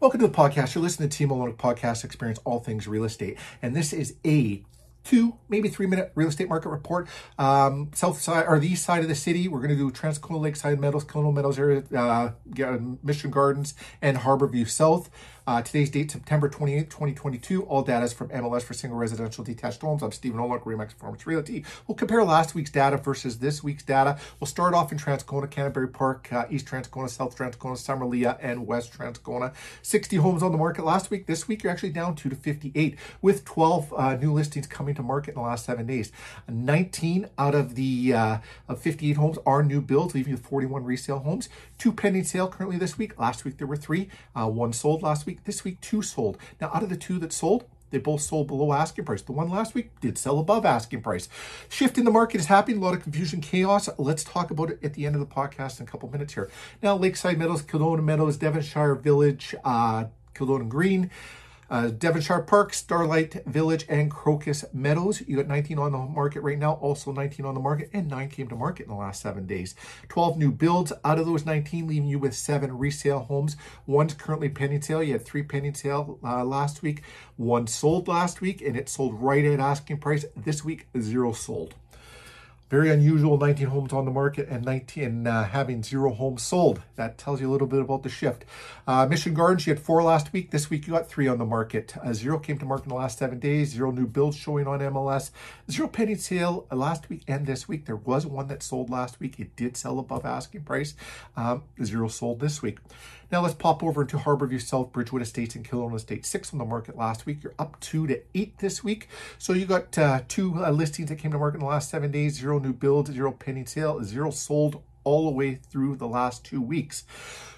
Welcome to the podcast. You're listening to Team Malone Podcast Experience All Things Real Estate. And this is a two, maybe three minute real estate market report. Um, south side or the east side of the city, we're going to do Transcona Lakeside Meadows, Colonial Meadows area, uh, Mission Gardens, and Harborview South. Uh, today's date, September 28th, 2022. All data is from MLS for single residential detached homes. I'm Stephen Olak, Remax Performance Realty. We'll compare last week's data versus this week's data. We'll start off in Transcona, Canterbury Park, uh, East Transcona, South Transcona, Summerlea, and West Transcona. 60 homes on the market last week. This week, you're actually down 2 to 58, with 12 uh, new listings coming to market in the last seven days. 19 out of the uh, of 58 homes are new builds, leaving you 41 resale homes. Two pending sale currently this week. Last week, there were three. Uh, one sold last week week. This week, two sold. Now, out of the two that sold, they both sold below asking price. The one last week did sell above asking price. Shift in the market is happening. A lot of confusion, chaos. Let's talk about it at the end of the podcast in a couple minutes here. Now, Lakeside Meadows, Kelowna Meadows, Devonshire Village, uh, Kelowna Green. Uh, Devonshire Park, Starlight Village, and Crocus Meadows. You got 19 on the market right now, also 19 on the market, and 9 came to market in the last seven days. 12 new builds out of those 19, leaving you with seven resale homes. One's currently pending sale. You had three pending sale uh, last week. One sold last week, and it sold right at asking price. This week, zero sold. Very unusual 19 homes on the market and 19 uh, having zero homes sold. That tells you a little bit about the shift. Uh, Mission Gardens, you had four last week. This week you got three on the market. Uh, zero came to market in the last seven days. Zero new builds showing on MLS. Zero pending sale last week and this week. There was one that sold last week. It did sell above asking price. Um, zero sold this week. Now let's pop over into Harborview South, Bridgewood Estates, and Kelowna Estates. Six on the market last week. You're up two to eight this week. So you got uh, two uh, listings that came to market in the last seven days. Zero new builds, zero pending sale, zero sold all the way through the last two weeks.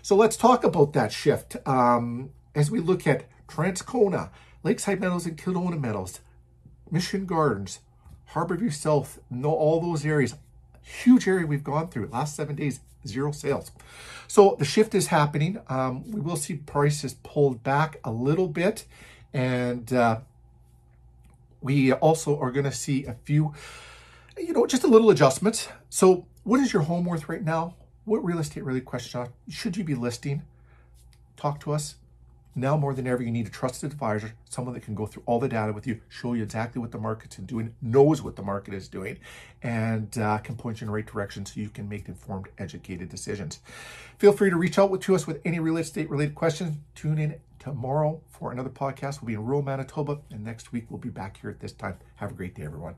So let's talk about that shift um, as we look at Transcona, Lakeside Meadows, and Kelowna Meadows, Mission Gardens, Harborview South, all those areas. Huge area we've gone through. Last seven days, zero sales. So the shift is happening. Um, we will see prices pulled back a little bit. And uh, we also are going to see a few, you know, just a little adjustments. So what is your home worth right now? What real estate really question should you be listing? Talk to us. Now more than ever, you need a trusted advisor, someone that can go through all the data with you, show you exactly what the market's doing, knows what the market is doing, and uh, can point you in the right direction so you can make informed, educated decisions. Feel free to reach out to us with any real estate related questions. Tune in tomorrow for another podcast. We'll be in rural Manitoba, and next week we'll be back here at this time. Have a great day, everyone.